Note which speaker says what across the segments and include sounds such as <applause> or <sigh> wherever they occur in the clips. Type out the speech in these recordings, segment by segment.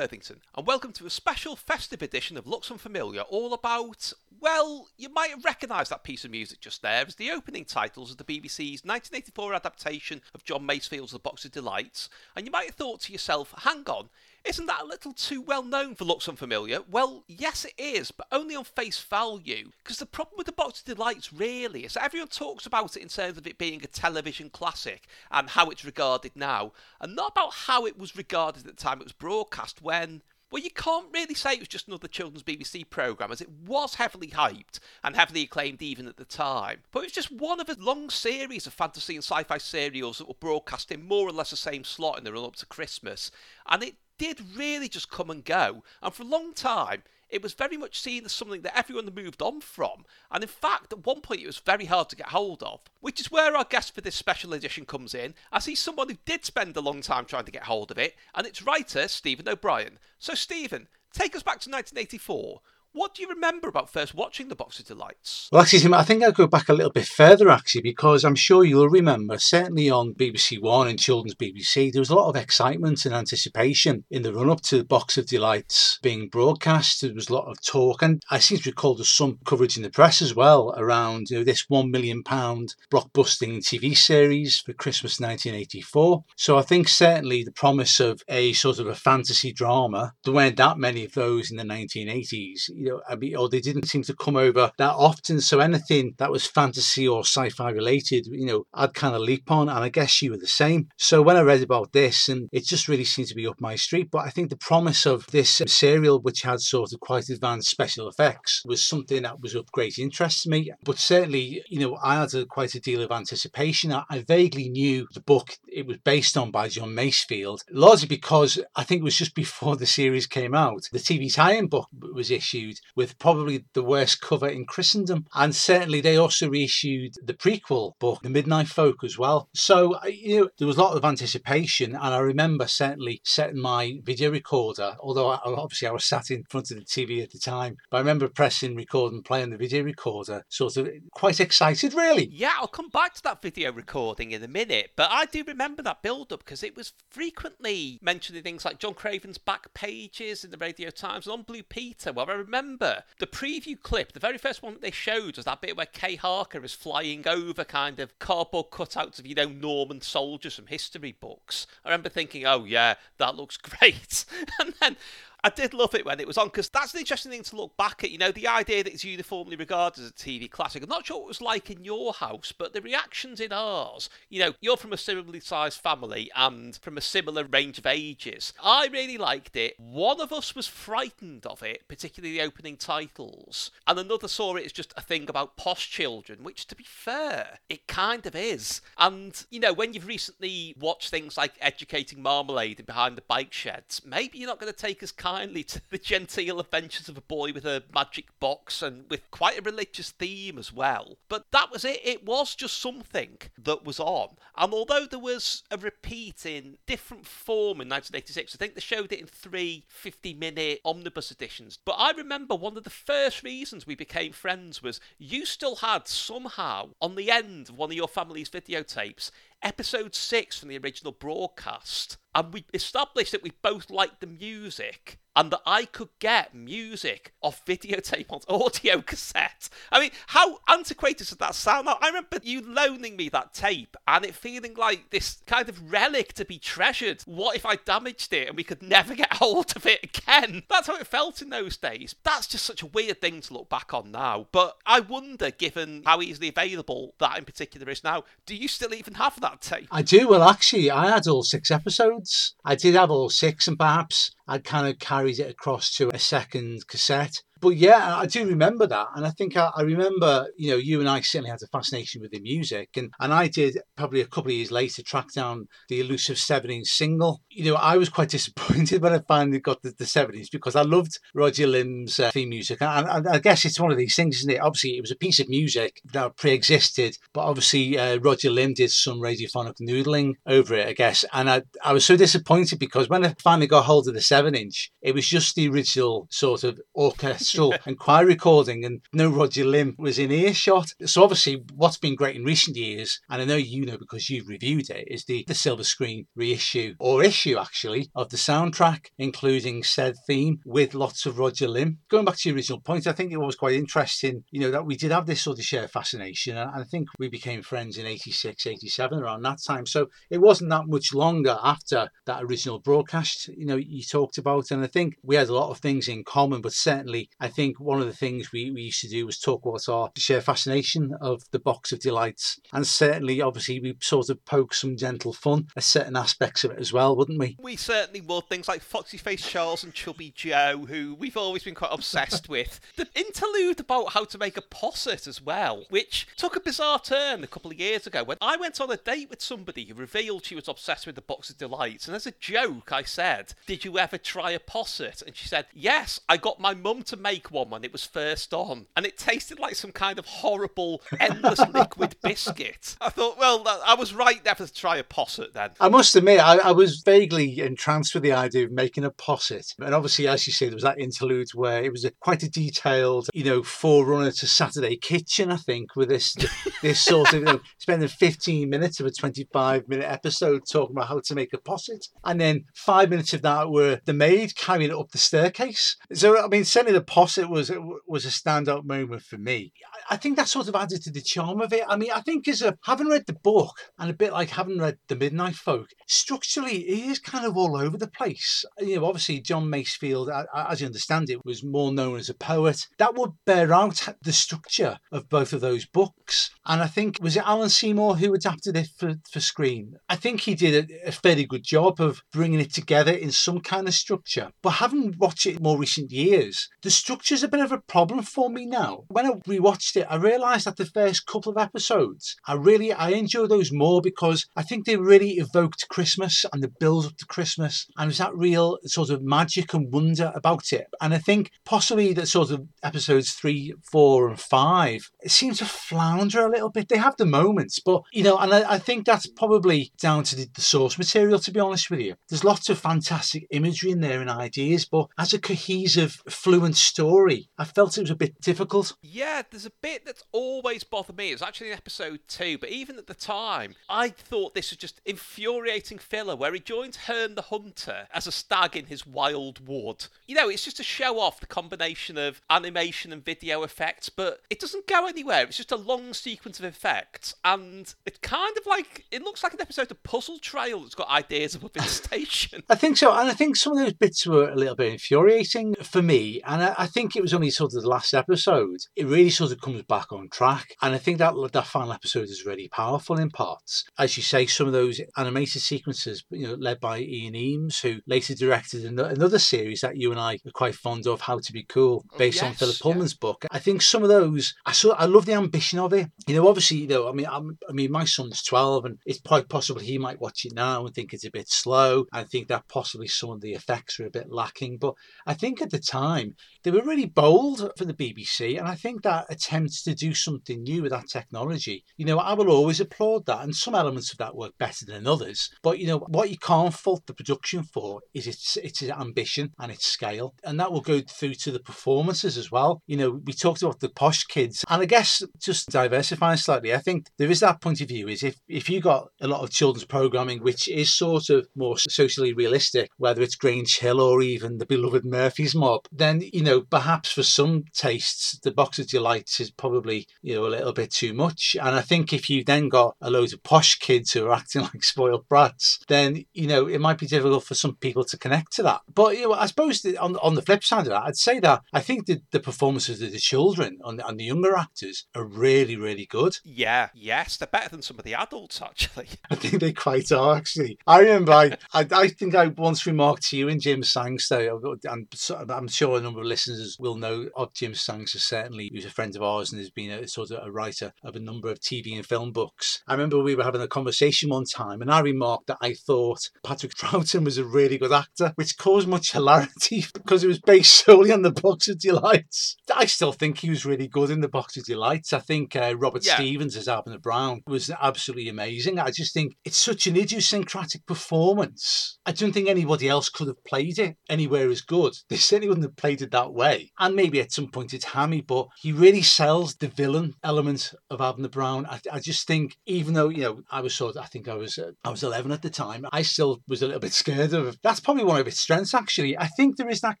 Speaker 1: Worthington, and welcome to a special festive edition of Looks Unfamiliar, all about, well, you might have recognised that piece of music just there as the opening titles of the BBC's 1984 adaptation of John Masefield's The Box of Delights, and you might have thought to yourself, hang on, isn't that a little too well known for looks unfamiliar? Well, yes, it is, but only on face value. Because the problem with the Box of Delights really is that everyone talks about it in terms of it being a television classic and how it's regarded now, and not about how it was regarded at the time it was broadcast when. Well, you can't really say it was just another children's BBC programme, as it was heavily hyped and heavily acclaimed even at the time. But it was just one of a long series of fantasy and sci fi serials that were broadcast in more or less the same slot in the run up to Christmas. And it did really just come and go. And for a long time, it was very much seen as something that everyone had moved on from. And in fact, at one point, it was very hard to get hold of, which is where our guest for this special edition comes in, as he's someone who did spend a long time trying to get hold of it, and it's writer Stephen O'Brien. So, Stephen, take us back to 1984. What do you remember about first watching The Box of Delights?
Speaker 2: Well, actually, I think I'll go back a little bit further, actually, because I'm sure you'll remember, certainly on BBC One and Children's BBC, there was a lot of excitement and anticipation in the run up to The Box of Delights being broadcast. There was a lot of talk, and I seem to recall there's some coverage in the press as well around you know, this £1 million blockbusting TV series for Christmas 1984. So I think certainly the promise of a sort of a fantasy drama, there weren't that many of those in the 1980s you know, I mean, or they didn't seem to come over that often. So anything that was fantasy or sci-fi related, you know, I'd kind of leap on. And I guess you were the same. So when I read about this, and it just really seemed to be up my street. But I think the promise of this serial, which had sort of quite advanced special effects, was something that was of great interest to me. But certainly, you know, I had a, quite a deal of anticipation. I, I vaguely knew the book it was based on by John Masefield, largely because I think it was just before the series came out. The TV tie-in book was issued reissued with probably the worst cover in Christendom. And certainly they also reissued the prequel book, The Midnight Folk, as well. So, uh, you know, there was a lot of anticipation. And I remember certainly setting my video recorder, although I, obviously I was sat in front of the TV at the time, but I remember pressing record and playing the video recorder, sort of quite excited, really.
Speaker 1: Yeah, I'll come back to that video recording in a minute, but I do remember that build up because it was frequently mentioning things like John Craven's back pages in the Radio Times and on Blue Peter, where I remember remember the preview clip, the very first one that they showed was that bit where Kay Harker is flying over kind of cardboard cutouts of, you know, Norman soldiers from history books. I remember thinking, oh, yeah, that looks <laughs> great. and then I did love it when it was on because that's an interesting thing to look back at. You know, the idea that it's uniformly regarded as a TV classic. I'm not sure what it was like in your house, but the reactions in ours, you know, you're from a similarly sized family and from a similar range of ages. I really liked it. One of us was frightened of it, particularly the opening titles, and another saw it as just a thing about posh children, which, to be fair, it kind of is. And, you know, when you've recently watched things like Educating Marmalade and Behind the Bike Sheds, maybe you're not going to take as kindly to the genteel adventures of a boy with a magic box and with quite a religious theme as well. But that was it. It was just something that was on. And although there was a repeat in different form in 1986, I think they showed it in three 50 minute omnibus editions. But I remember one of the first reasons we became friends was you still had somehow on the end of one of your family's videotapes episode six from the original broadcast, and we established that we both liked the music and that I could get music off videotape <laughs> on audio cassette. I mean, how antiquated does that sound? now? I remember you loaning me that tape and it feeling like this kind of relic to be treasured. What if I damaged it and we could never get <laughs> hold of it again? That's how it felt in those days. That's just such a weird thing to look back on now. But I wonder, given how easily available that in particular is now, do you still even have that? that tape?
Speaker 2: I do. Well, actually, I had all six episodes. I did have all six, and perhaps I kind of carried it across to a second cassette but yeah, I do remember that. And I think I, I, remember, you know, you and I certainly had a fascination with the music. And, and I did probably a couple of years later track down the elusive 7 inch single. You know, I was quite <laughs> disappointed when I finally got the, the 7 inch because I loved Roger Limb's uh, theme music. And, and, I guess it's one of these things, isn't it? Obviously, it was a piece of music that pre existed, but obviously, uh, Roger Limb did some radiophonic noodling over it, I guess. And I, I was so disappointed because when I finally got hold of the 7 inch, it was just the original sort of orchestra minstrel and choir recording, and no Roger Limb was in earshot. So obviously, what's been great in recent years, and I know you know because you've reviewed it, is the the silver screen reissue or issue actually of the soundtrack, including said theme with lots of Roger Limb. Going back to your original point, I think it was quite interesting, you know, that we did have this sort of shared fascination, and I think we became friends in 86, 87 around that time. So it wasn't that much longer after that original broadcast, you know, you talked about. And I think we had a lot of things in common, but certainly I think one of the things we, we used to do was talk about our shared fascination of the box of delights. And certainly, obviously, we sort of poke some gentle fun at certain aspects of it as well, wouldn't we?
Speaker 1: We certainly would. Things like Foxy Face Charles and Chubby Joe, who we've always been quite obsessed <laughs> with. The interlude about how to make a posset as well, which took a bizarre turn a couple of years ago when I went on a date with somebody who revealed she was obsessed with the box of delights. And as a joke, I said, Did you ever try a posset? And she said, Yes, I got my mum to make one when it was first on. And it tasted like some kind of horrible, endless <laughs> liquid biscuit. I thought, well, I was right never to try a posset then.
Speaker 2: I must admit, I, I was vaguely entranced with the idea of making a posset. And obviously, as you say, there was that interlude where it was a, quite a detailed, you know, forerunner to Saturday Kitchen, I think, with this this sort of, you know, <laughs> spending 15 minutes of a 25 minute episode talking about how to make a posset. And then five minutes of that were the maid carrying it up the staircase. So, I mean, certainly the posset was, was a standout moment for me. I think that sort of added to the charm of it. I mean, I think as a having read the book and a bit like having read The Midnight Folk, structurally it is kind of all over the place. You know, obviously John Masefield, as you understand it, was more known as a poet. That would bear out the structure of both of those books. And I think was it Alan Seymour who adapted it for, for screen? I think he did a, a fairly good job of bringing it together in some kind of structure. But having watched it more recent years, the structure's a bit of a problem for me now. When I rewatched it, I realised that the first couple of episodes, I really I enjoy those more because I think they really evoked Christmas and the build up to Christmas, and there's that real sort of magic and wonder about it. And I think possibly that sort of episodes three, four, and five, it seems to flounder a little bit. They have the moments, but you know, and I, I think that's probably down to the, the source material. To be honest with you, there's lots of fantastic imagery in there and ideas, but as a cohesive, fluent story, I felt it was a bit difficult.
Speaker 1: Yeah, there's a bit that's always bothered me. It was actually in episode two, but even at the time, I thought this was just infuriating filler where he joins Herne the Hunter as a stag in his wild wood. You know, it's just to show off the combination of animation and video effects, but it doesn't go anywhere. It's just a long sequence of effects, and it's kind of like it looks like an episode of Puzzle Trail that's got ideas of up in the station.
Speaker 2: I think so, and I think some of those bits were a little bit infuriating for me, and I, I think it was only sort of the last episode. It really sort of comes back on track, and I think that that final episode is really powerful in parts. As you say, some of those animated sequences, you know, led by Ian Emes, who later directed another series that you and I are quite fond of, How to Be Cool, oh, based yes, on Philip Pullman's yeah. book. I think some of those, I saw, I love the ambition of it. You know, obviously, you know, I mean, I'm, i mean, my son's 12, and it's quite possible he might watch it now and think it's a bit slow. I think that possibly some of the effects are a bit lacking, but I think at the time they were really bold for the BBC, and I think that attempt to do something new with that technology, you know, I will always applaud that, and some elements of that work better than others. But you know, what you can't fault the production for is its its ambition and its scale, and that will go through to the performances as well. You know, we talked about the posh kids, and I guess just diversifying slightly, I think there is that point of view is if if you got a lot of children's programming which is sort of more socially realistic, whether it's Grange Hill or even the beloved Murphy's Mob, then you know perhaps for some tastes the box of delights is probably you know a little bit too much. And I think if you then got a load of posh kids who are <laughs> acting like spoiled brats, then you know it might be difficult for some people to connect to that. But you know, I suppose on on the flip side of that, I'd say that I think the, the performances of the children and, and the younger actors are really really good.
Speaker 1: Yeah, yes, they're better than some of the adults actually. <laughs>
Speaker 2: I think they quite are actually. I remember I I, I think I once remarked to you and Jim Sangster, and I'm sure a number of listeners will know of Jim Sangster. Certainly, he was a friend of ours and has been a sort of a writer of a number of TV and film books. I remember we were having a conversation one time and I remarked that I thought Patrick <laughs> Troughton was a really good actor, which caused much hilarity <laughs> because it was based solely on the Box of Delights. I still think he was really good in the Box of Delights. I think uh, Robert yeah. Stephens as Abner Brown was absolutely amazing. I just think it's such an idiosyncratic performance. I don't think anybody else could have played it anywhere as good. They certainly wouldn't have played it that way. And maybe at some point it's Hammy, but he really sells the villain element of Abner Brown. I, I just think, even though you know, I was sort of, I think I was, uh, I was 11 at the time. I still was a little bit scared of. That's probably one of its strengths, actually. I think there is that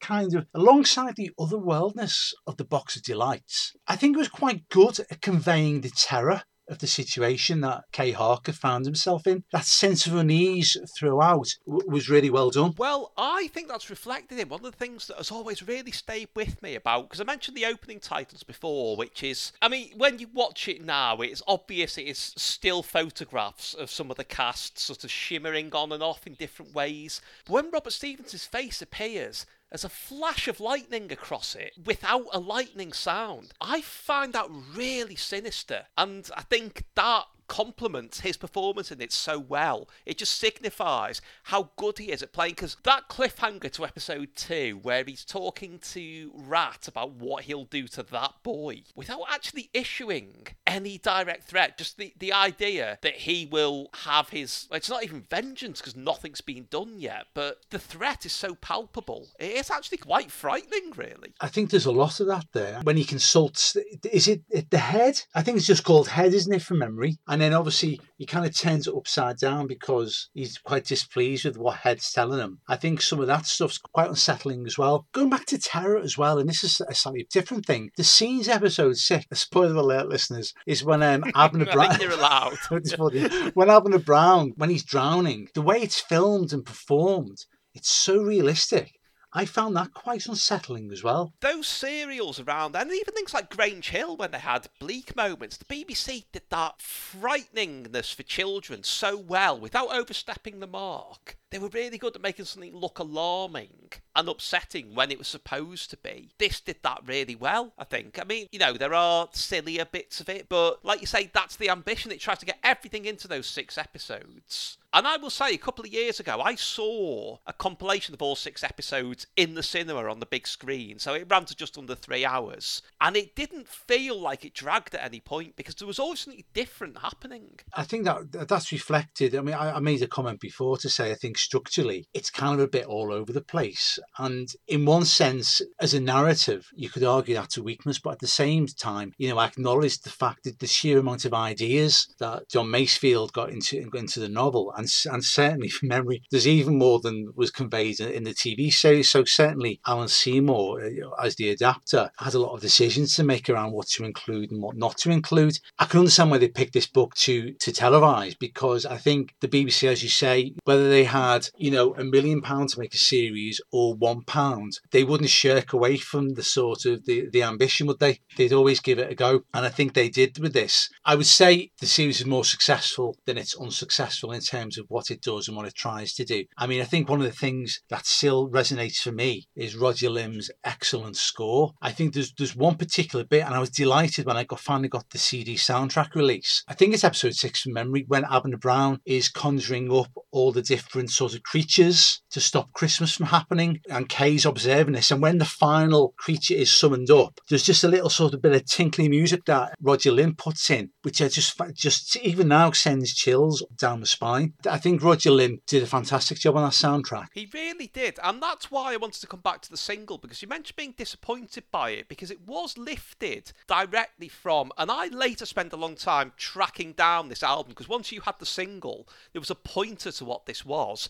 Speaker 2: kind of, alongside the otherworldness of the Box of Delights. I think it was quite good at conveying the terror of the situation that Kay Harker found himself in. That sense of unease throughout w- was really well done.
Speaker 1: Well, I think that's reflected in one of the things that has always really stayed with me about, because I mentioned the opening titles before, which is, I mean, when you watch it now, it's obvious it is still photographs of some of the cast sort of shimmering on and off in different ways. But when Robert Stephens' face appears, there's a flash of lightning across it without a lightning sound. I find that really sinister, and I think that complements his performance in it so well. It just signifies how good he is at playing. Because that cliffhanger to episode two, where he's talking to Rat about what he'll do to that boy, without actually issuing any direct threat, just the, the idea that he will have his. It's not even vengeance because nothing's been done yet, but the threat is so palpable. It's actually quite frightening, really.
Speaker 2: I think there's a lot of that there. When he consults, is it the head? I think it's just called head, isn't it, from memory? And and then obviously he kind of turns it upside down because he's quite displeased with what Head's telling him. I think some of that stuff's quite unsettling as well. Going back to terror as well, and this is a slightly different thing. The scenes episode six, <laughs> spoiler alert, listeners, is when um, <laughs> Abner Brown.
Speaker 1: you're allowed. <laughs>
Speaker 2: when Abner Brown, when he's drowning, the way it's filmed and performed, it's so realistic. I found that quite unsettling as well.
Speaker 1: Those serials around, and even things like Grange Hill, when they had bleak moments, the BBC did that frighteningness for children so well without overstepping the mark. They were really good at making something look alarming and upsetting when it was supposed to be. This did that really well, I think. I mean, you know, there are sillier bits of it, but like you say, that's the ambition. It tries to get everything into those six episodes. And I will say, a couple of years ago, I saw a compilation of all six episodes in the cinema on the big screen. So it ran to just under three hours. And it didn't feel like it dragged at any point because there was always something different happening.
Speaker 2: I think that that's reflected. I mean, I, I made a comment before to say I think structurally it's kind of a bit all over the place. And in one sense, as a narrative, you could argue that's a weakness, but at the same time, you know, I acknowledge the fact that the sheer amount of ideas that John Masefield got into into the novel, and and certainly <laughs> from memory, there's even more than was conveyed in the TV series. So certainly, Alan Seymour, uh, as the adapter, had a lot of decisions to make around what to include and what not to include. I can understand why they picked this book to to televise because I think the BBC, as you say, whether they had had, you know, a million pounds to make a series or one pound, they wouldn't shirk away from the sort of the, the ambition, would they? They'd always give it a go. And I think they did with this. I would say the series is more successful than it's unsuccessful in terms of what it does and what it tries to do. I mean, I think one of the things that still resonates for me is Roger Limb's excellent score. I think there's there's one particular bit, and I was delighted when I got finally got the CD soundtrack release. I think it's episode six from memory when Abner Brown is conjuring up all the different sort of creatures to stop Christmas from happening. And Kay's observing this. And when the final creature is summoned up, there's just a little sort of bit of tinkly music that Roger Limb puts in, which I just, just even now sends chills down the spine. I think Roger Limb did a fantastic job on that soundtrack.
Speaker 1: He really did. And that's why I wanted to come back to the single because you mentioned being disappointed by it because it was lifted directly from, and I later spent a long time tracking down this album because once you had the single, there was a pointer to what this was.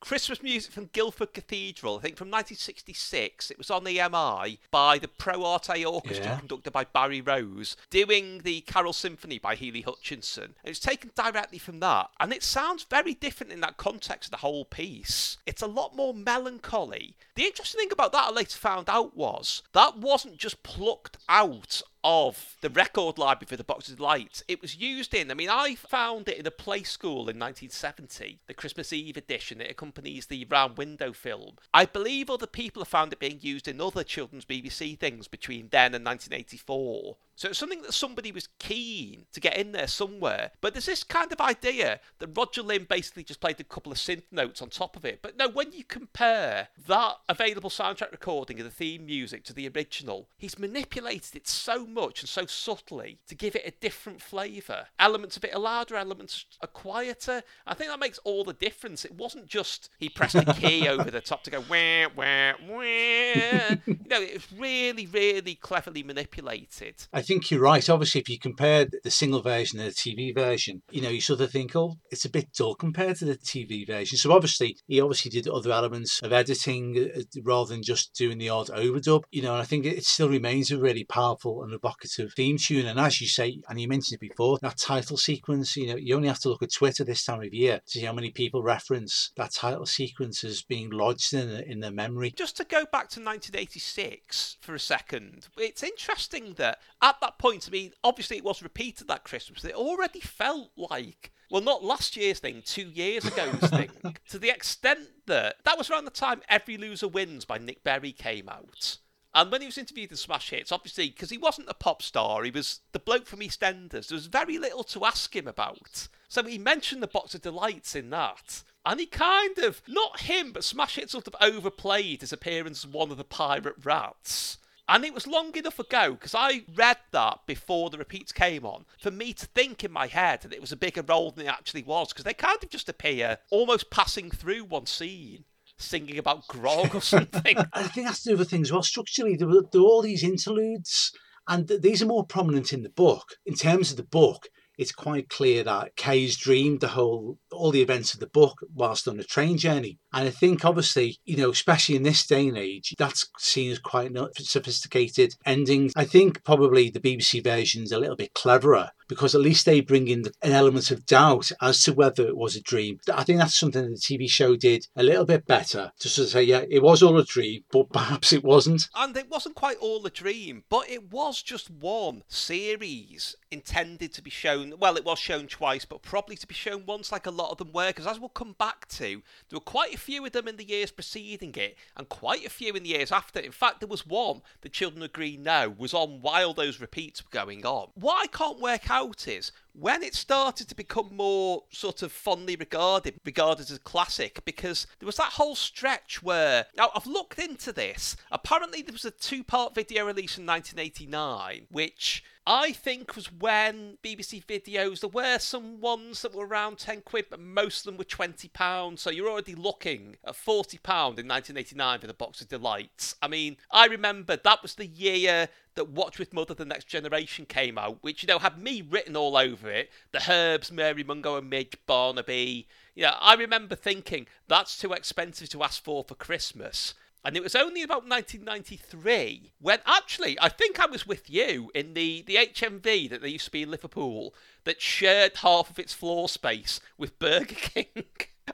Speaker 1: Christmas music from Guildford Cathedral, I think from 1966. It was on the EMI by the Pro Arte Orchestra, yeah. conducted by Barry Rose, doing the Carol Symphony by Hely-Hutchinson. And it's taken directly from that. And it sounds very different in that context of the whole piece. It's a lot more melancholy. The interesting thing about that I later found out was that wasn't just plucked out of the record library for the Box of Lights. It was used in, I mean, I found it in a play school in 1970, the Christmas Eve edition. It accompanies the Round Window film. I believe other people have found it being used in other children's BBC things between then and 1984. So it's something that somebody was keen to get in there somewhere. But there's this kind of idea that Roger Limb basically just played a couple of synth notes on top of it. But no, when you compare that available soundtrack recording of the theme music to the original, he's manipulated it so much and so subtly to give it a different flavour. Elements of it are louder, elements are quieter. I think that makes all the difference. It wasn't just he pressed a key <laughs> over the top to go wah wah wah. you know, it was really, really cleverly manipulated.
Speaker 2: I think you're right. Obviously, if you compare the single version and the TV version, you know, you sort of think, oh, it's a bit dull compared to the TV version. So obviously, he obviously did other elements of editing uh, rather than just doing the odd overdub. You know, and I think it still remains a really powerful and evocative theme tune. And as you say, and you mentioned it before, that title sequence, you know, you only have to look at Twitter this time of year to see how many people reference that title sequence as being lodged in, in their memory.
Speaker 1: Just to go back to 1986 for a second, it's interesting that at that point, I mean, obviously it was repeated that Christmas, it already felt like well, not last year's thing, two years ago's <laughs> thing, to the extent that that was around the time Every Loser Wins by Nick Berry came out. And when he was interviewed in Smash Hits, obviously, because he wasn't a pop star, he was the bloke from EastEnders, there was very little to ask him about. So he mentioned the Box of Delights in that. And he kind of, not him, but Smash Hits sort of overplayed his appearance as one of the pirate rats. And it was long enough ago because I read that before the repeats came on for me to think in my head that it was a bigger role than it actually was because they kind of just appear almost passing through one scene. Singing about grog or something. <laughs>
Speaker 2: I think that's the other thing as well. Structurally, there were, there were all these interludes, and these are more prominent in the book. In terms of the book, it's quite clear that Kay's dreamed the whole all the events of the book whilst on a train journey. And I think obviously, you know, especially in this day and age, that's seen as quite sophisticated endings. I think probably the BBC version's a little bit cleverer because at least they bring in an element of doubt as to whether it was a dream. I think that's something the TV show did a little bit better just to say, yeah, it was all a dream, but perhaps it wasn't.
Speaker 1: And it wasn't quite all a dream, but it was just one series intended to be shown. Well, it was shown twice, but probably to be shown once, like a lot of them were, because as we'll come back to, there were quite a few of them in the years preceding it, and quite a few in the years after. In fact, there was one, The Children of Green Knowe, was on while those repeats were going on. What I can't work out is when it started to become more sort of fondly regarded, regarded as classic, because there was that whole stretch where now I've looked into this. Apparently, there was a two-part video release in 1989, which I think was when BBC videos, there were some ones that were around 10 quid, but most of them were 20 pounds. So you're already looking at 40 pound in 1989 for the box of delights. I mean, I remember that was the year that Watch with Mother The Next Generation came out, which, you know, had me written all over it. The Herbs, Mary Mungo and Midge, Barnaby. Know, I remember thinking, that's too expensive to ask for for Christmas. And it was only about 1993 when actually I think I was with you in the, the HMV that there used to be in Liverpool that shared half of its floor space with Burger <laughs> King.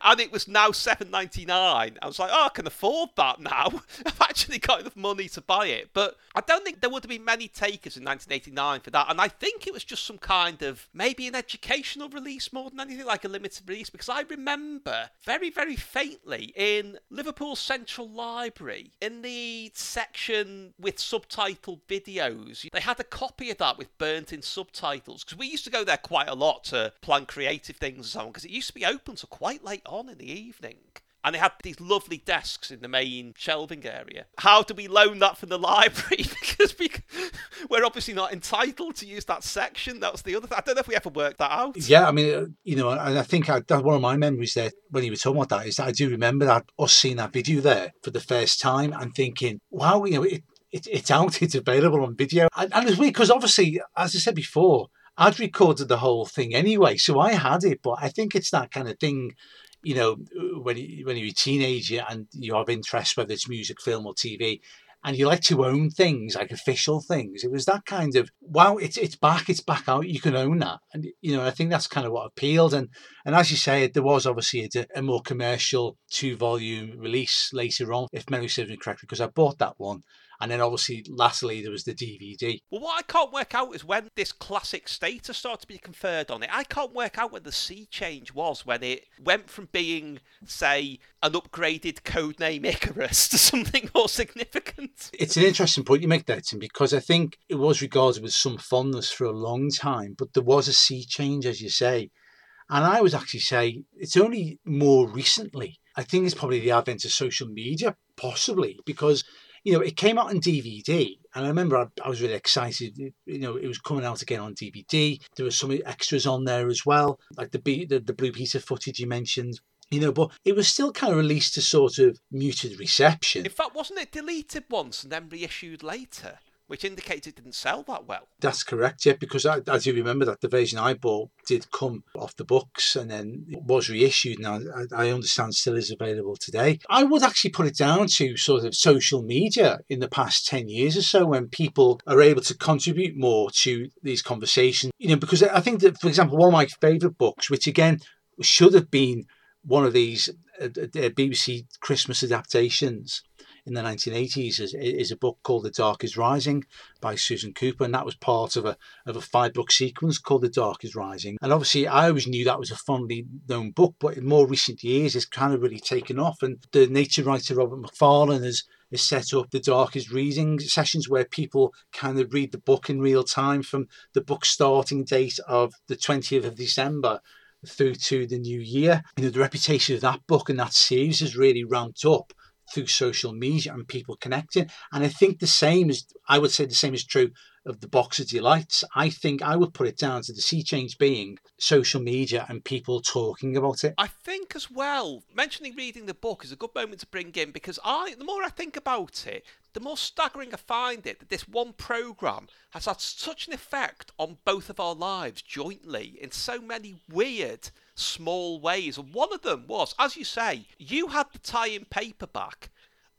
Speaker 1: And it was now seven ninety nine. I was like, oh, I can afford that now. <laughs> I've actually got enough money to buy it. But I don't think there would have been many takers in 1989 for that. And I think it was just some kind of maybe an educational release more than anything like a limited release. Because I remember very, very faintly in Liverpool Central Library, in the section with subtitled videos, they had a copy of that with burnt in subtitles. Because we used to go there quite a lot to plan creative things and so on. Because it used to be open to quite late on in the evening. And they had these lovely desks in the main shelving area. How do we loan that from the <laughs> library? <laughs> because we, we're obviously not entitled to use that section. That's the other thing. I don't know if we ever worked that out.
Speaker 2: Yeah, I mean, uh, you know, and I think I, one of my memories there when you were talking about that is that I do remember that us seeing that video there for the first time and thinking, wow, you know, it, it it's out, it's available on video. And, and it's weird because obviously, as I said before, I'd recorded the whole thing anyway, so I had it. But I think it's that kind of thing, you know, uh, when you, when you're a teenager and you have interest, whether it's music, film, or TV, and you like to own things like official things. It was that kind of wow, it's it's back, it's back out. You can own that, and you know I think that's kind of what appealed. And and as you say, there was obviously a, a more commercial two volume release later on, if memory serves me correctly, because I bought that one And then obviously, lastly, there was the DVD.
Speaker 1: Well, what I can't work out is when this classic status started to be conferred on it. I can't work out when the sea change was, when it went from being, say, an upgraded codename Icarus <laughs> to something more significant.
Speaker 2: It's an interesting point you make there, Tim, because I think it was regarded with some fondness for a long time, but there was a sea change, as you say. And I would actually say it's only more recently. I think it's probably the advent of social media, possibly, because you know, it came out on DVD, and I remember I, I, was really excited. You know, it was coming out again on DVD. There were some extras on there as well, like the the, the Blue Peter footage you mentioned. You know, but it was still kind of released to sort of muted reception.
Speaker 1: In fact, wasn't it deleted once and then reissued later? Which indicates it didn't sell that well.
Speaker 2: That's correct, yeah, because I, I do remember that the version I bought did come off the books and then was reissued. Now, I, I understand still is available today. I would actually put it down to sort of social media in the past 10 years or so when people are able to contribute more to these conversations. You know, because I think that, for example, one of my favourite books, which again should have been one of these uh, uh, BBC Christmas adaptations, in the 1980s is, is a book called The Dark is Rising by Susan Cooper, and that was part of a of a five book sequence called The Dark is Rising. And obviously, I always knew that was a fondly known book, but in more recent years, it's kind of really taken off. And the nature writer Robert Macfarlane has has set up the Dark is Reading sessions where people kind of read the book in real time from the book starting date of the 20th of December through to the new year. You know, the reputation of that book and that series has really ramped up through social media and people connecting. And I think the same is, I would say the same is true of the box of delights. I think I would put it down to the sea change being social media and people talking about it.
Speaker 1: I think as well, mentioning reading the book is a good moment to bring in because I, the more I think about it, the more staggering I find it that this one program has had such an effect on both of our lives jointly in so many weird small ways. And one of them was, as you say, you had the tie in paperback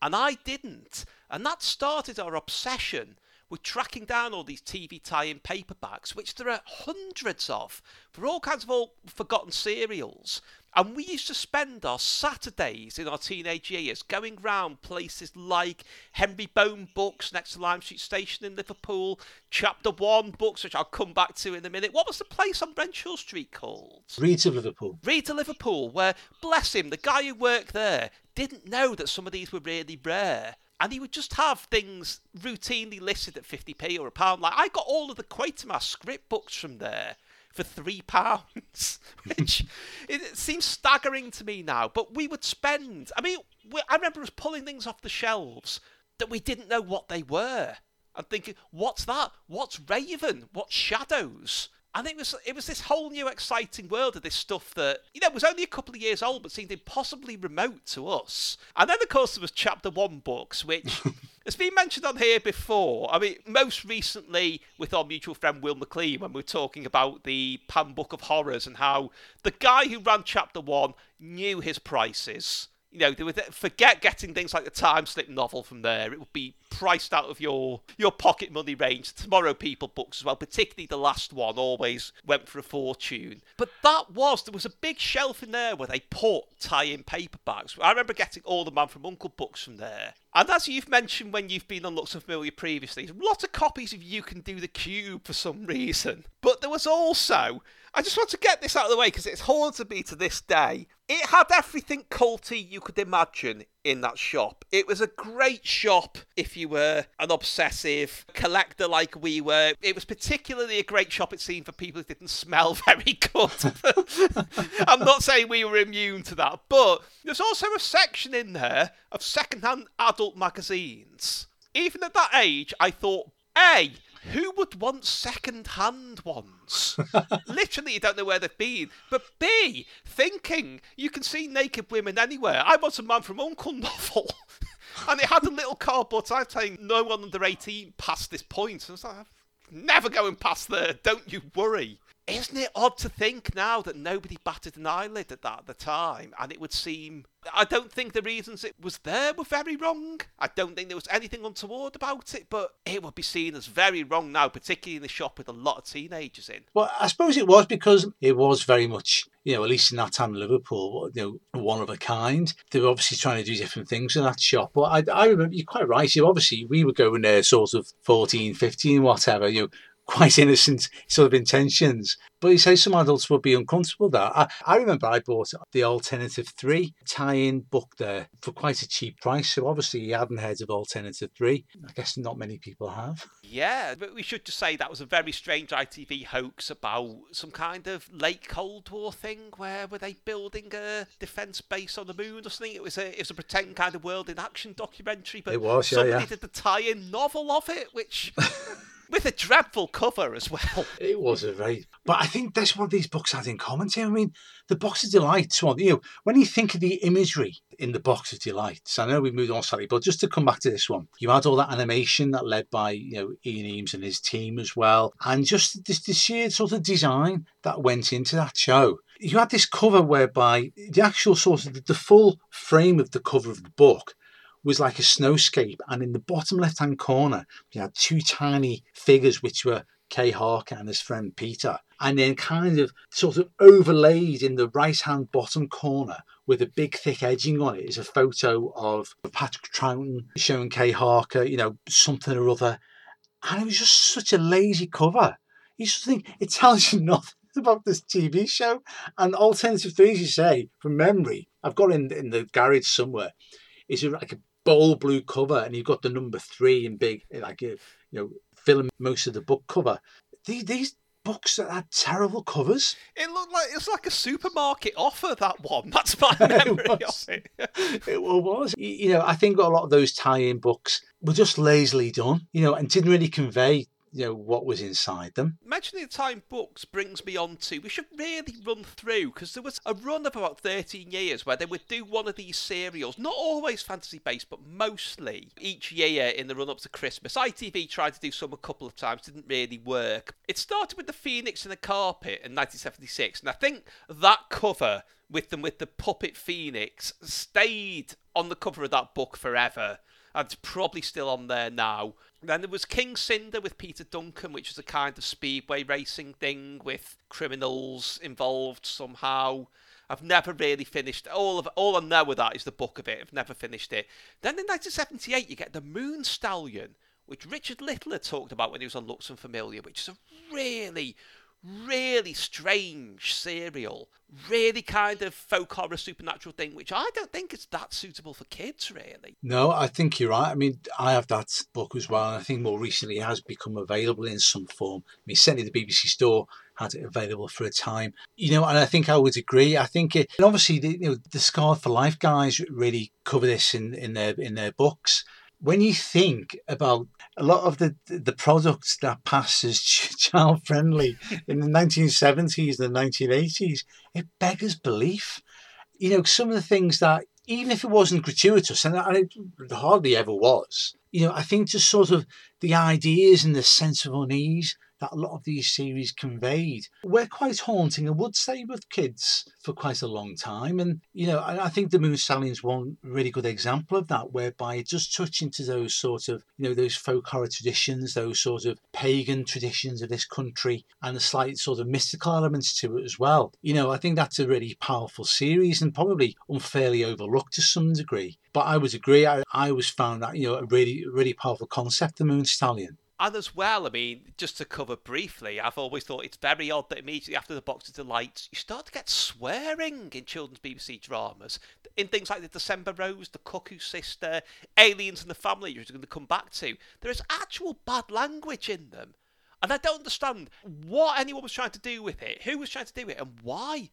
Speaker 1: and I didn't. And that started our obsession with tracking down all these TV tie in paperbacks, which there are hundreds of, for all kinds of all forgotten serials. And we used to spend our Saturdays in our teenage years going round places like Henry Bohn Books next to Lime Street Station in Liverpool, Chapter One Books, which I'll come back to in a minute. What was the place on Renshaw Street called?
Speaker 2: Reads of Liverpool.
Speaker 1: Reads of Liverpool, where, bless him, the guy who worked there didn't know that some of these were really rare and he would just have things routinely listed at 50p or a pound. Like I got all of the Quatermass script books from there for three pounds, <laughs> which it seems staggering to me now. But we would spend. I mean, we, I remember us pulling things off the shelves that we didn't know what they were. and thinking, what's that? What's Raven? What's Shadows? And it was it was this whole new exciting world of this stuff that you know was only a couple of years old but seemed impossibly remote to us. And then of course there was chapter one books, which <laughs> has been mentioned on here before. I mean, most recently with our mutual friend Will McLean when we were talking about the Pan Book of Horrors and how the guy who ran chapter one knew his prices you know, forget getting things like the time slip novel from there. It would be priced out of your your pocket money range. Tomorrow People books as well, particularly the last one, always went for a fortune. But that was there was a big shelf in there where they put tie-in paperbacks. I remember getting all the Man from Uncle books from there. And as you've mentioned when you've been on Looks Familiar previously, a lot of copies of You Can Do the Cube for some reason. But there was also I just want to get this out of the way because it's haunted me to this day. It had everything culty you could imagine in that shop. It was a great shop if you were an obsessive collector like we were. It was particularly a great shop, it seemed, for people who didn't <laughs> smell very good. <laughs> I'm not saying we were immune to that, but there's also a section in there of secondhand adult magazines. Even at that age, I thought, A, who would want second-hand ones? <laughs> Literally, you don't know where they've been. But B, thinking you can see naked women anywhere. I want a Man from Uncle novel. <laughs> and it had a little cardboard sign saying no one under 18 past this point. And I was like, never going past there, don't you worry. Isn't it odd to think now that nobody batted an eyelid at that at the time? And it would seem. I don't think the reasons it was there were very wrong. I don't think there was anything untoward about it, but it would be seen as very wrong now, particularly in the shop with a lot of teenagers in.
Speaker 2: Well, I suppose it was because it was very much, you know, at least in that time in Liverpool, you know, one of a kind. They were obviously trying to do different things in that shop. But I, I remember, you're quite right. You obviously, we were going there sort of 14, 15, whatever, you know, quite <laughs> innocent sort of intentions. But you say some adults would be uncomfortable with that. I, I remember I bought the Alternative 3 tie-in book there for quite a cheap price. So obviously you hadn't heard of Alternative 3. I guess not many people have.
Speaker 1: Yeah, but we should just say that was a very strange ITV hoax about some kind of late Cold War thing where were they building a defence base on the moon or something? It was a it was a pretend kind of world in action documentary, but
Speaker 2: it was, yeah,
Speaker 1: somebody
Speaker 2: yeah.
Speaker 1: did the tie-in novel of it, which <laughs> with a dreadful cover as well. <laughs>
Speaker 2: It was a very, but I think that's what these books had in common. Too. I mean, the Box of Delights. You know, when you think of the imagery in the Box of Delights, I know we moved on slightly, but just to come back to this one, you had all that animation that led by you know Ian Emes and his team as well, and just this, this sheer sort of design that went into that show. You had this cover whereby the actual sort of the full frame of the cover of the book was like a snowscape, and in the bottom left hand corner, you had two tiny figures, which were Kay Harker and his friend Peter, and then kind of sort of overlaid in the right hand bottom corner with a big thick edging on it is a photo of Patrick Troughton showing Kay Harker, you know, something or other. And it was just such a lazy cover. You just think it tells you <laughs> nothing about this TV show. And Alternative 3, as you say, from memory, I've got in, in the garage somewhere, is like a bold blue cover and you've got the number three in big, like, uh, you know, filling most of the book cover. These, these books that had terrible covers.
Speaker 1: It looked like it's like a supermarket offer. That one. <laughs> That's <laughs> my memory
Speaker 2: it
Speaker 1: of it.
Speaker 2: it was. You know, I think a lot of those tie-in books were just lazily done. You know, and didn't really convey you know what was inside them.
Speaker 1: Mentioning the time books brings me on to we should really run through because there was a run of about 13 years where they would do one of these serials, not always fantasy based, but mostly each year in the run up to Christmas. ITV tried to do some a couple of times, didn't really work. It started with the Phoenix and the Carpet in 1976, and I think that cover with them with the puppet Phoenix stayed on the cover of that book forever and it's probably still on there now. Then there was King Cinder with Peter Duncan, which was a kind of speedway racing thing with criminals involved somehow. I've never really finished all of all I know of that is the book of it. I've never finished it. Then in 1978 you get the Moon Stallion, which Richard Little had talked about when he was on Looks Unfamiliar, which is a really, really strange serial, really kind of folk horror supernatural thing, which I don't think is that suitable for kids, really.
Speaker 2: No, I think you're right. I mean, I have that book as well, and I think more recently it has become available in some form. I mean, certainly the BBC store had it available for a time, you know, and I think I would agree. I think it, and obviously, the, you know, the Scarred for Life guys really cover this in, in their in their books when you think about a lot of the the products that pass as <laughs> child friendly in the 1970s and the 1980s, it beggars belief. You know, some of the things that even if it wasn't gratuitous, and it hardly ever was, you know, I think just sort of the ideas and the sense of unease that a lot of these series conveyed were quite haunting and would stay with kids for quite a long time. And, you know, I, I think the Moon Stallion's one really good example of that, whereby it just touch into those sort of, you know, those folk horror traditions, those sort of pagan traditions of this country, and the slight sort of mystical elements to it as well. You know, I think that's a really powerful series and probably unfairly overlooked to some degree. But I would agree, I, I always found that, you know, a really, really powerful concept, the Moon Stallion.
Speaker 1: And as well, I mean, just to cover briefly, I've always thought it's very odd that immediately after the Box of Delights, you start to get swearing in children's BBC dramas. In things like The December Rose, The Cuckoo Sister, Aliens and the Family, you're going to come back to. There is actual bad language in them. And I don't understand what anyone was trying to do with it, who was trying to do it, and why.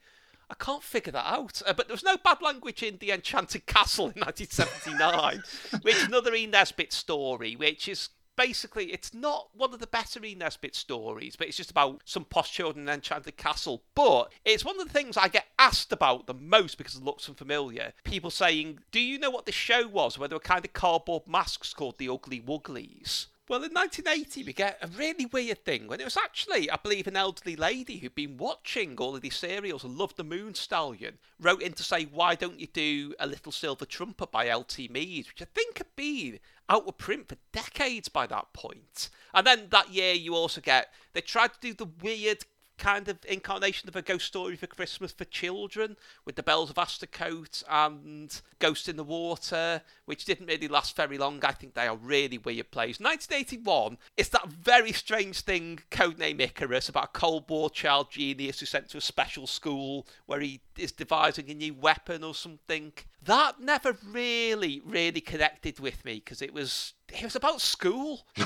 Speaker 1: I can't figure that out. Uh, but there was no bad language in The Enchanted Castle in <laughs> 1979, which is another E. Nesbit story, which is basically it's not one of the better. Nesbit stories, but it's just about some posh children in an enchanted castle. But it's one of the things I get asked about the most because it looks unfamiliar. People saying, "Do you know what the show was?" Where there were kind of cardboard masks called the Ugly Wugglies. Well, in 1980, we get a really weird thing when it was actually, I believe, an elderly lady who'd been watching all of these serials and loved the Moon Stallion, wrote in to say, Why don't you do A Little Silver Trumpet by L.T. Meade, which I think had been out of print for decades by that point. And then that year, you also get, they tried to do the weird kind of incarnation of a ghost story for Christmas for children with the Bells of Astercote and Ghost in the Water, which didn't really last very long. I think they are really weird plays. 1981 is that very strange thing, codename Icarus, about a Cold War child genius who's sent to a special school where he is devising a new weapon or something. That never really, really connected with me because it was it was about school. <laughs> I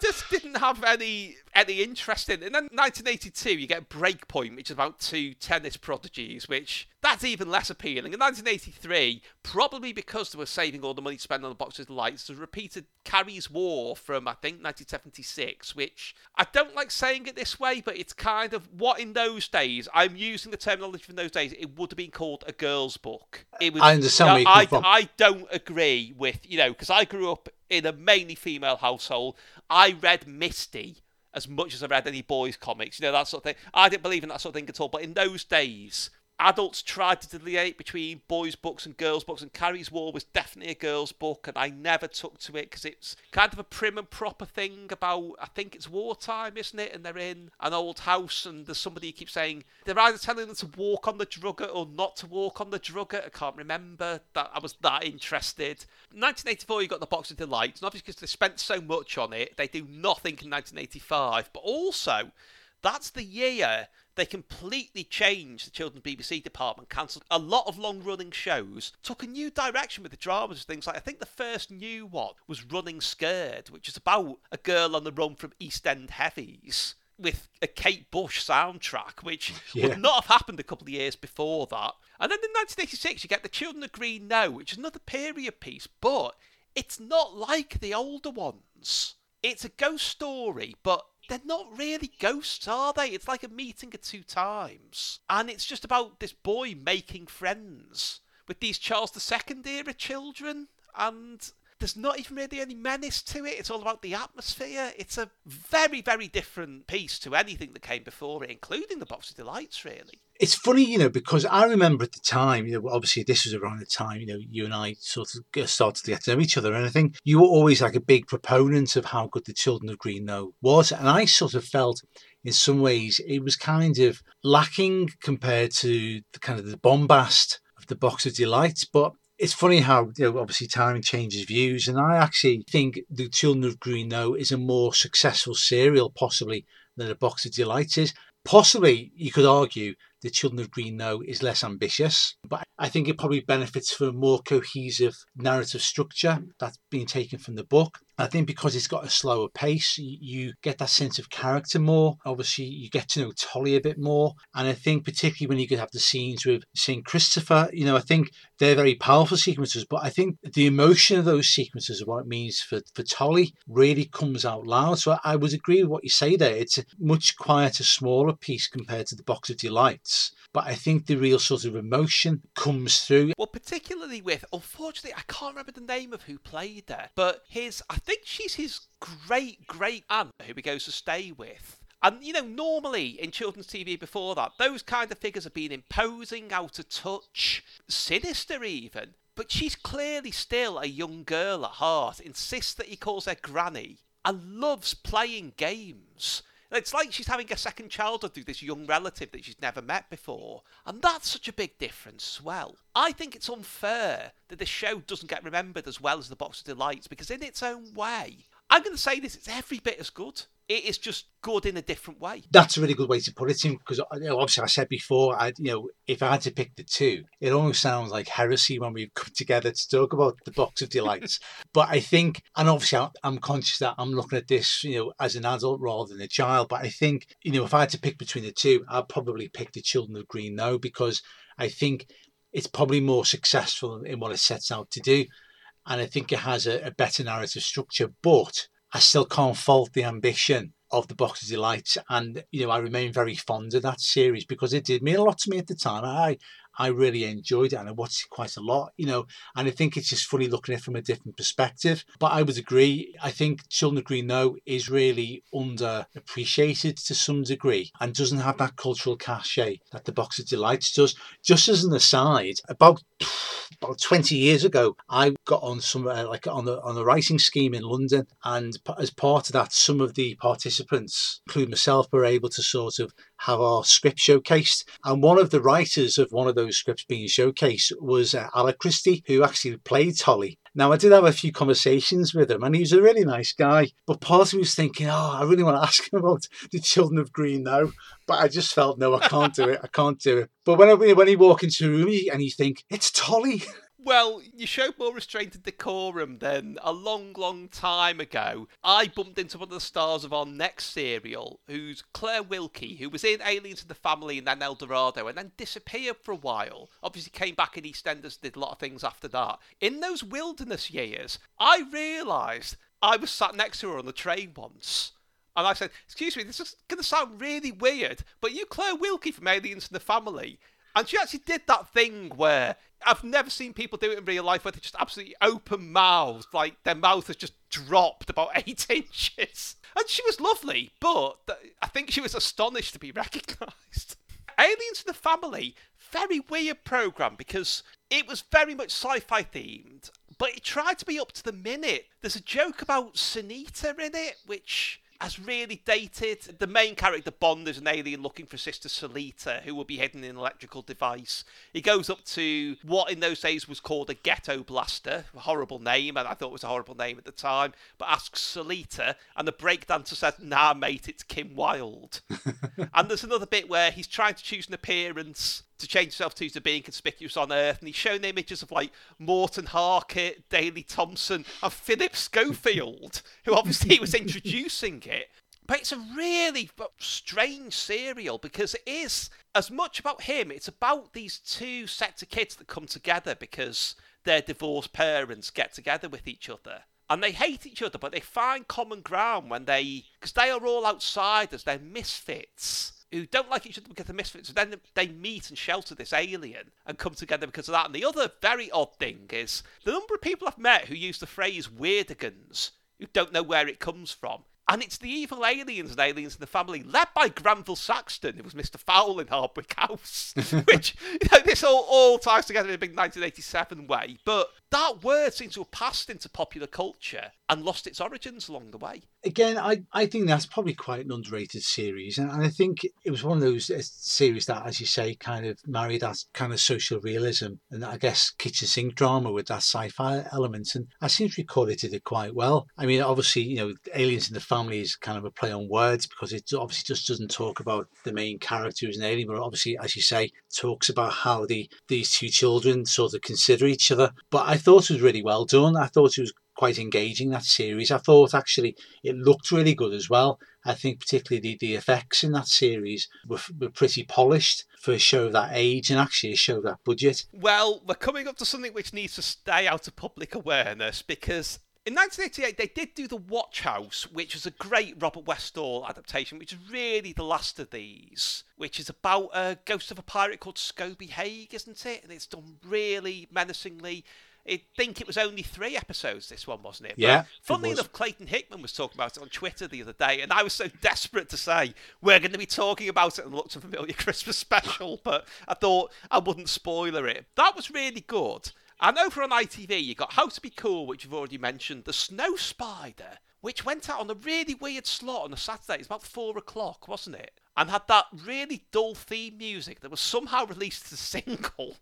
Speaker 1: just didn't have any any interest in it. And then 1982, you get Breakpoint, which is about two tennis prodigies, which that's even less appealing. In 1983, probably because they were saving all the money spent on the Box of Delights, they repeated Carrie's War from, I think, 1976, which I don't like saying it this way, but it's kind of what in those days, I'm using the terminology from those days, it would have been called a girl's book. It
Speaker 2: was, I understand
Speaker 1: you know, I, I don't agree with, you know, because I grew up in a mainly female household. I read Misty as much as I read any boys' comics, you know, that sort of thing. I didn't believe in that sort of thing at all. But in those days, adults tried to delineate between boys' books and girls' books, and Carrie's War was definitely a girls' book, and I never took to it because it's kind of a prim and proper thing about, I think it's wartime, isn't it? And they're in an old house, and there's somebody who keeps saying they're either telling them to walk on the drugget or not to walk on the drugget. I can't remember that I was that interested. 1984, you got the Box of Delights, and obviously because they spent so much on it, they do nothing in 1985, but also that's the year they completely changed the children's BBC department, cancelled a lot of long running shows, took a new direction with the dramas and things like I think the first new one was Running Scared, which is about a girl on the run from East End heavies with a Kate Bush soundtrack, which <laughs> yeah. would not have happened a couple of years before that. And then in 1986, you get The Children of Green Knowe, which is another period piece, but it's not like the older ones. It's a ghost story, but they're not really ghosts, are they? It's like a meeting of two times. And it's just about this boy making friends with these Charles II era children. And there's not even really any menace to it. It's all about the atmosphere. It's a very, very different piece to anything that came before it, including the Box of Delights, really.
Speaker 2: It's funny, you know, because I remember at the time, you know, obviously this was around the time, you know, you and I sort of started to get to know each other. And I think you were always like a big proponent of how good the Children of Green Knowe was. And I sort of felt in some ways it was kind of lacking compared to the kind of the bombast of the Box of Delights. But it's funny how you know, obviously time changes views, and I actually think the Children of Green Knowe is a more successful serial possibly than a Box of Delights is. Possibly, you could argue the Children of Green Knowe is less ambitious, but I think it probably benefits from a more cohesive narrative structure that's been taken from the book. I think because it's got a slower pace, you get that sense of character more. Obviously, you get to know Tolly a bit more. And I think, particularly when you could have the scenes with St. Christopher, you know, I think they're very powerful sequences. But I think the emotion of those sequences and what it means for, for Tolly really comes out loud. So I would agree with what you say there. It's a much quieter, smaller piece compared to the Box of Delights. But I think the real sort of emotion comes through.
Speaker 1: Well, particularly with, unfortunately, I can't remember the name of who played there, but his, I think she's his great great aunt who he goes to stay with. And you know, normally in children's TV before that, those kind of figures have been imposing, out of touch, sinister even. But she's clearly still a young girl at heart, insists that he calls her granny, and loves playing games. It's like she's having a second childhood through this young relative that she's never met before. And that's such a big difference as well. I think it's unfair that the show doesn't get remembered as well as the Box of Delights because, in its own way, I'm going to say this, it's every bit as good it is just good in a different way.
Speaker 2: That's a really good way to put it, in because uh, you know, obviously I said before, I you know, if I had to pick the two, it almost sounds like heresy when we come together to talk about the box of delights. <laughs> but I think, and obviously I'm conscious that I'm looking at this, you know, as an adult rather than a child. But I think, you know, if I had to pick between the two, I'd probably pick the Children of Green Knowe because I think it's probably more successful in what it sets out to do. And I think it has a, a better narrative structure, but I still can't fault the ambition of the Box of Delights, and you know I remain very fond of that series because it did mean a lot to me at the time. I I really enjoyed it and I watched it quite a lot, you know, and I think it's just funny looking at it from a different perspective. But I would agree. I think Children of Green Knowe is really underappreciated to some degree and doesn't have that cultural cachet that the Box of Delights does. Just as an aside, about <sniffs> about 20 years ago, I got on some uh, like on the on the writing scheme in London, and as part of that, some of the participants, including myself, were able to sort of have our script showcased. And one of the writers of one of those scripts being showcased was uh, Alec Christie, who actually played Tolly. Now, I did have a few conversations with him, and he was a really nice guy. But part of me was thinking, oh, I really want to <laughs> ask him about the Children of Green Knowe. But I just felt, no, I can't do it. I can't do it. But when, I, when he walk into a room and you think, it's Tolly. <laughs>
Speaker 1: Well, you showed more restraint and decorum than a long, long time ago. I bumped into one of the stars of our next serial, who's Claire Wilkie, who was in Aliens in the Family and then Eldorado, and then disappeared for a while. Obviously, came back in EastEnders, did a lot of things after that. In those wilderness years, I realised I was sat next to her on the train once. And I said, Excuse me, this is going to sound really weird, but you, Claire Wilkie from Aliens in the Family. And she actually did that thing where I've never seen people do it in real life where they just absolutely open mouthed, like their mouth has just dropped about <laughs> eight inches. And she was lovely, but I think she was astonished to be <laughs> recognised. Aliens in the Family, very weird program because it was very much sci-fi themed, but it tried to be up to the minute. There's a joke about Sinitta in it, which has really dated. The main character, Bond, is an alien looking for Sister Salita, who will be hidden in an electrical device. He goes up to what in those days was called a ghetto blaster, a horrible name, and I thought it was a horrible name at the time, but asks Salita, and the breakdancer says, Nah, mate, it's Kim Wilde. <laughs> and there's another bit where he's trying to choose an appearance to change himself to, to being conspicuous on Earth, and he's shown images of like Morten Harket, Daley Thompson, and Philip Schofield, who obviously was <laughs> introducing it. But it's a really strange serial because it is as much about him, it's about these two sets of kids that come together because their divorced parents get together with each other. And they hate each other, but they find common ground when they. Because they are all outsiders, they're misfits who don't like each other because they're misfits. So then they meet and shelter this alien and come together because of that. And the other very odd thing is the number of people I've met who use the phrase weirdigans who don't know where it comes from. And it's the evil aliens and aliens in the family, led by Granville Saxton, who was Mr. Fowl in Hardwicke House. <laughs> which, you know, this all, all ties together in a big 1987 way. But that word seems to have passed into popular culture and lost its origins along the way.
Speaker 2: Again, I, I think that's probably quite an underrated series. And, I think it was one of those uh, series that, as you say, kind of married that kind of social realism and I guess kitchen sink drama with that sci fi element. And I seem to recall it did it quite well. I mean, obviously, you know, Aliens in the Family is kind of a play on words because it obviously just doesn't talk about the main character who's an alien, but obviously, as you say, talks about how the these two children sort of consider each other. But I thought it was really well done. I thought it was quite engaging that series. I thought actually it looked really good as well. I think particularly the, the effects in that series were, were pretty polished for a show of that age and actually a show of that budget.
Speaker 1: Well, we're coming up to something which needs to stay out of public awareness because in 1988, they did do The Watch House, which was a great Robert Westall adaptation, which is really the last of these, which is about a ghost of a pirate called Scobie Hague, isn't it? And it's done really menacingly. I think it was only three episodes, this one, wasn't it?
Speaker 2: Yeah. But
Speaker 1: funnily enough, Clayton Hickman was talking about it on Twitter the other day, and I was so desperate to say, we're going to be talking about it and Looks Unfamiliar <laughs> Christmas special, but I thought I wouldn't spoiler it. That was really good. And over on ITV, you got How to Be Cool, which you've already mentioned, The Snow Spider, which went out on a really weird slot on a Saturday. It's about four o'clock, wasn't it? And had that really dull theme music that was somehow <laughs> released as a single.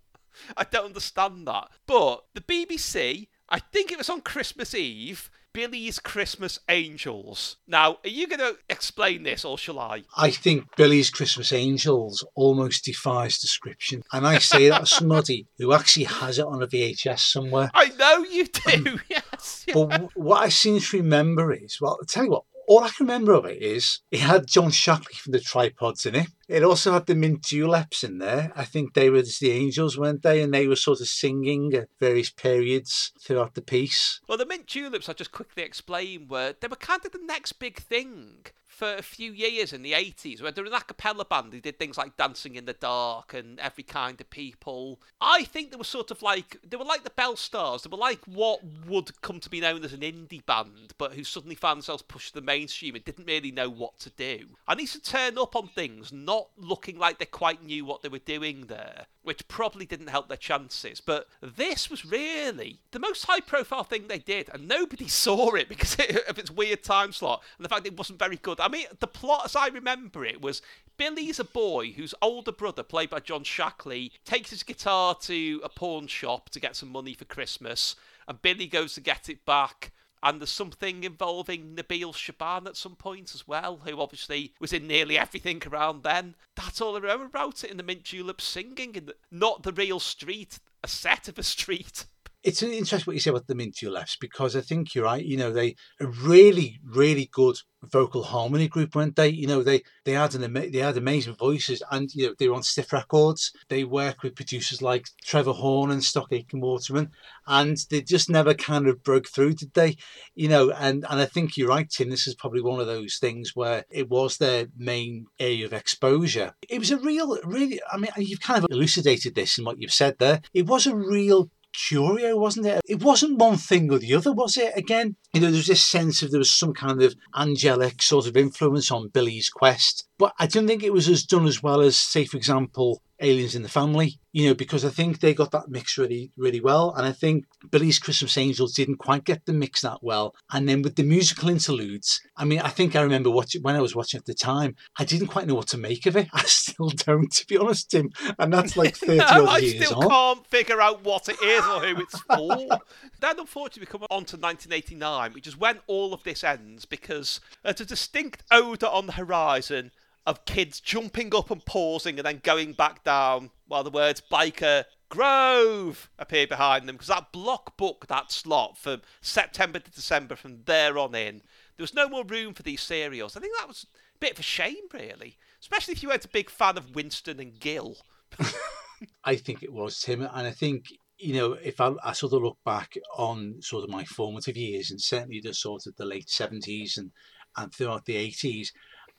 Speaker 1: I don't understand that. But the BBC, I think it was on Christmas Eve, Billy's Christmas Angels. Now, are you going to explain this or shall I?
Speaker 2: I think Billy's Christmas Angels almost defies description. And I say that as somebody <laughs> who actually has it on a VHS somewhere.
Speaker 1: I know you do, <laughs> yes.
Speaker 2: But what I seem to remember is, well, I'll tell you what, all I can remember of it is it had John Shackley from the Tripods in it. It also had the Mint Juleps in there. I think they were the angels, weren't they? And they were sort of singing at various periods throughout the piece.
Speaker 1: Well, the Mint Juleps, I'll just quickly explain, were they were kind of the next big thing for a few years in the 80s where there was an a cappella band who did things like Dancing in the Dark and Every Kind of People. I think they were sort of like, they were like the Belle Stars. They were like what would come to be known as an indie band, but who suddenly found themselves pushed to the mainstream and didn't really know what to do. I need to turn up on things not looking like they quite knew what they were doing there, which probably didn't help their chances. But this was really the most high profile thing they did, and nobody <laughs> saw it because <laughs> of its weird time slot and the fact it wasn't very good. I mean, the plot, as I remember it, was Billy's a boy whose older brother, played by John Shackley, takes his guitar to a pawn shop to get some money for Christmas, and Billy goes to get it back. And there's something involving Nabil Shaban at some point as well, who obviously was in nearly everything around then. That's all I remember about it in the Mint Julep singing, in not the real street, a set of a <laughs> street.
Speaker 2: It's interesting what you say about the Mint Juleps because I think you're right. You know, they a really, really good vocal harmony group, weren't they? You know, they they had an they had amazing voices, and you know they were on Stiff Records. They work with producers like Trevor Horn and Stock Aitken Waterman, and they just never kind of broke through, did they? You know, and and I think you're right, Tim. This is probably one of those things where it was their main area of exposure. It was a real, really. I mean, you've kind of elucidated this in what you've said there. It was a real curio, wasn't it? It wasn't one thing or the other, was it? Again, you know, there was this sense of there was some kind of angelic sort of influence on Billy's quest, but I don't think it was as done as well as, say, for example, Aliens in the Family, you know, because I think they got that mix really, really well. And I think Billy's Christmas Angels didn't quite get the mix that well. And then with the musical interludes, I mean, I think I remember watching when I was watching at the time, I didn't quite know what to make of it. <laughs> I still don't, to be honest, Tim. And that's like <laughs> 30 odd
Speaker 1: I
Speaker 2: years
Speaker 1: still
Speaker 2: on.
Speaker 1: can't figure out what it is or who it's for. <laughs> then, unfortunately, we come on to 1989, which is when all of this ends because there's a distinct odour on the horizon of kids jumping up and pausing and then going back down while the words Byker Grove appear behind them because that block booked that slot from September to December from there on in. There was no more room for these serials. I think that was a bit of a shame, really, especially if you weren't a big fan of Winston and Gill. <laughs>
Speaker 2: I think it was Tim, and I think you know if I, I sort of look back on sort of my formative years, and certainly the sort of the late seventies and and throughout the eighties,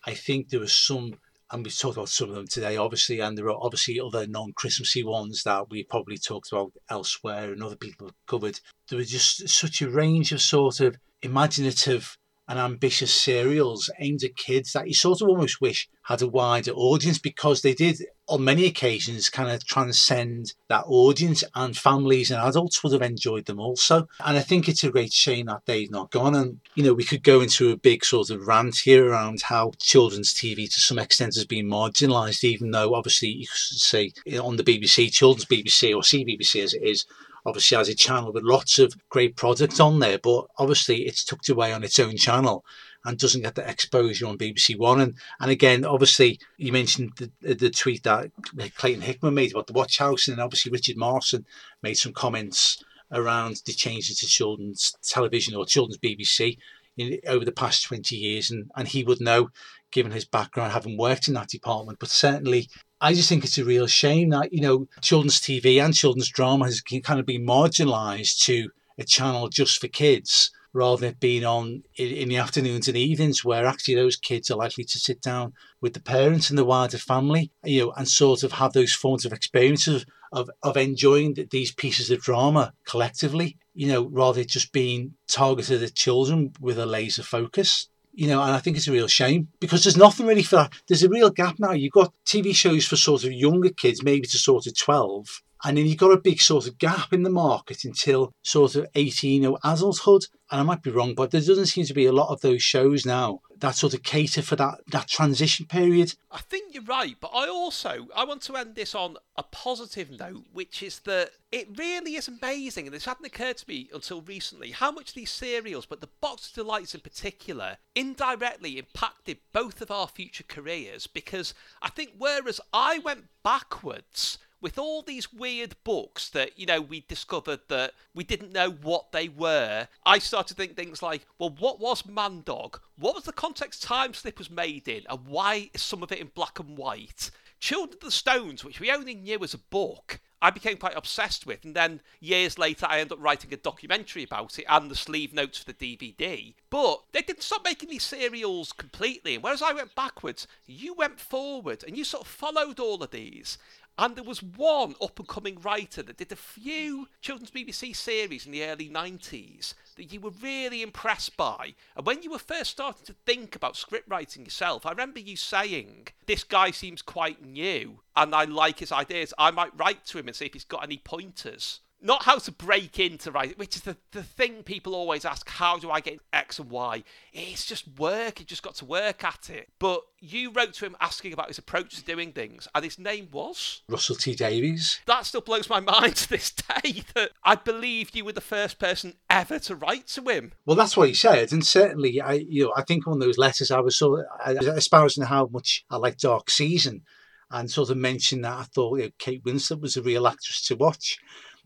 Speaker 2: I think there was some, and we've talked about some of them today, obviously, and there are obviously other non-Christmassy ones that we probably talked about elsewhere and other people have covered. There was just such a range of sort of imaginative and ambitious serials aimed at kids that you sort of almost wish had a wider audience because they did on many occasions kind of transcend that audience and families and adults would have enjoyed them also. And i think it's a great shame that they've not gone. And you know we could go into a big sort of rant here around how children's tv to some extent has been marginalized even though obviously you could say on the bbc children's bbc or cbbc as it is obviously has a channel with lots of great products on there, but obviously it's tucked away on its own channel and doesn't get the exposure on BBC One. And and again, obviously, you mentioned the, the tweet that Clayton Hickman made about the Watch House, and obviously Richard Marson made some comments around the changes to children's television or children's BBC in, over the past 20 years. And, and he would know, given his background, having worked in that department, but certainly I just think it's a real shame that, you know, children's TV and children's drama has kind of been marginalised to a channel just for kids rather than being on in, in, the afternoons and evenings where actually those kids are likely to sit down with the parents and the wider family, you know, and sort of have those forms of experiences of, of enjoying these pieces of drama collectively, you know, rather than just being targeted at children with a laser focus you know, and I think it's a real shame because there's nothing really for that. There's a real gap now. You've got TV shows for sort of younger kids, maybe to sort of 12, and then you've got a big sort of gap in the market until sort of 18 or adulthood. And I might be wrong, but there doesn't seem to be a lot of those shows now that sort of cater for that that transition period.
Speaker 1: I think you're right, but I also I want to end this on a positive note, which is that it really is amazing, and this hadn't occurred to me until recently, how much these serials, but the Box of Delights in particular, indirectly impacted both of our future careers. Because I think whereas I went backwards with all these weird books that you know we discovered that we didn't know what they were i started to think things like well what was mandog what was the context time slip was made in and why is some of it in black and white children of the stones which we only knew as a book I became quite obsessed with. And then years later, I ended up writing a documentary about it and the sleeve notes for the DVD. But they didn't stop making these serials completely. And whereas I went backwards, you went forward and you sort of followed all of these. And there was one up and coming writer that did a few children's BBC series in the early 90s that you were really impressed by. And when you were first starting to think about script writing yourself, I remember you saying, This guy seems quite new and I like his ideas. I might write to him and see if he's got any pointers not how to break into writing, which is the, the thing people always ask how do I get X and Y? It's just work, you just got to work at it. But you wrote to him asking about his approach to doing things, and his name was
Speaker 2: Russell T Davies.
Speaker 1: That still blows my <laughs> mind to this day that I believe you were the first person ever to write to him.
Speaker 2: Well, that's what he said, and certainly, I you know, I think on those letters I was sort of espousing how much I like Dark Season, and sort of mentioned that I thought you know, Kate Winslet was a real actress to watch.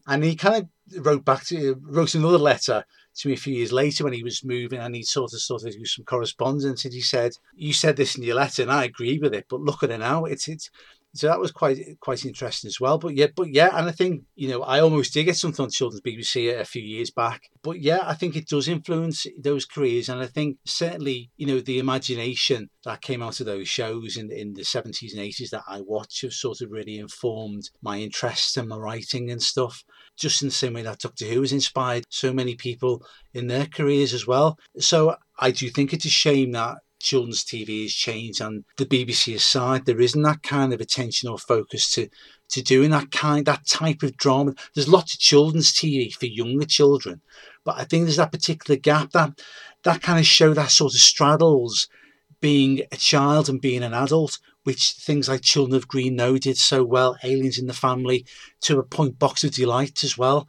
Speaker 2: And he kind of wrote back to wrote another letter to me a few years later when he was moving and he sort of sort of do some correspondence and he said, You said this in your letter and I agree with it, but look at it now. It's it's so that was quite quite interesting as well. But yeah, but yeah, and I think you know I almost did get something on children's BBC a, few years back. But yeah, I think it does influence those careers, and I think certainly you know the imagination that came out of those shows in in the seventies and eighties that I watched have sort of really informed my interests and my writing and stuff. Just in the same way that Doctor Who has inspired so many people in their careers as well. So I do think it's a shame that children's TV has changed and the BBC aside, there isn't that kind of attention or focus to to doing that kind that type of drama. There's lots of children's TV for younger children, but I think there's that particular gap that that kind of show that sort of straddles being a child and being an adult, which things like Children of Green Knowe did so well, Aliens in the Family, to a point Box of Delight as well.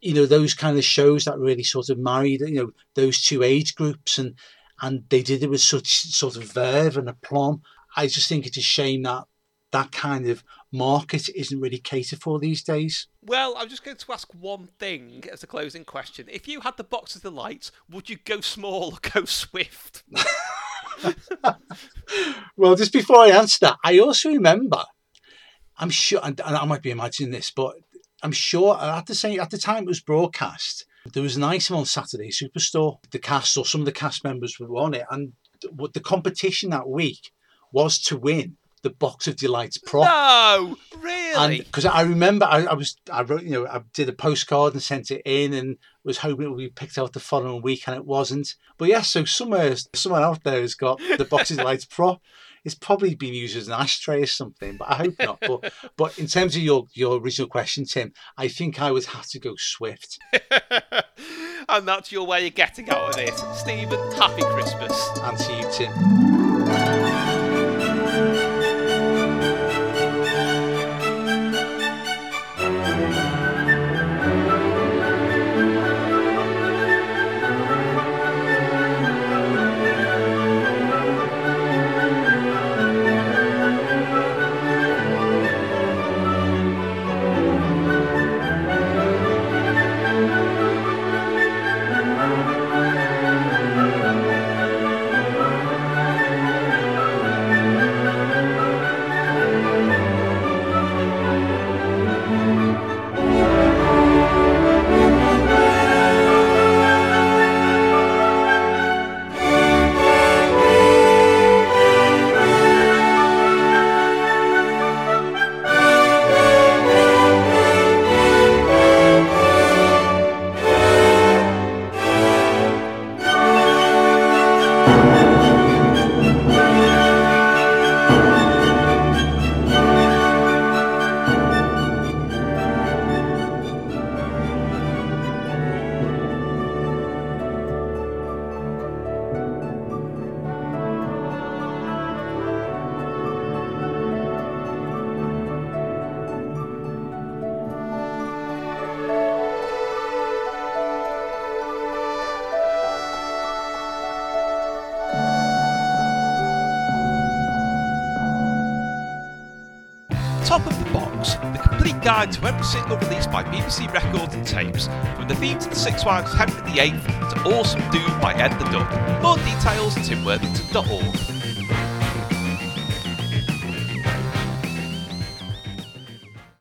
Speaker 2: You know, those kind of shows that really sort of married, you know, those two age groups and and they did it with such sort of verve and aplomb. I just think it's a shame that that kind of market isn't really catered for these days.
Speaker 1: Well, I'm just going to ask one thing as a closing question. If you had the Box of Delights, would you go small or go <laughs> swift? <laughs> <laughs>
Speaker 2: well, just before I answer that, I also remember, I'm sure, and I might be imagining this, but I'm sure at the same at the time it was broadcast, there was an item on Saturday Superstore. The cast or some of the cast members were on it, and what the competition that week was to win the Box of Delights prop.
Speaker 1: No, really?
Speaker 2: Because I remember I, I, was I wrote you know I did a postcard and sent it in and was hoping it would be picked out the following week and it wasn't. But yes, yeah, so somewhere someone out there has got the Box of Delights <laughs> prop it's probably been used as an ashtray or something, but I hope not. but but in terms of your your original question, Tim, I think I would have to go Swift. <laughs>
Speaker 1: and that's your way of getting out of this. Stephen, happy Christmas.
Speaker 2: And to you, Tim.
Speaker 1: Single release by BBC Records and Tapes, from the theme to the Six Wives of Henry VIII to Awesome Doom by Ed the Duck. More details at timworthington.org.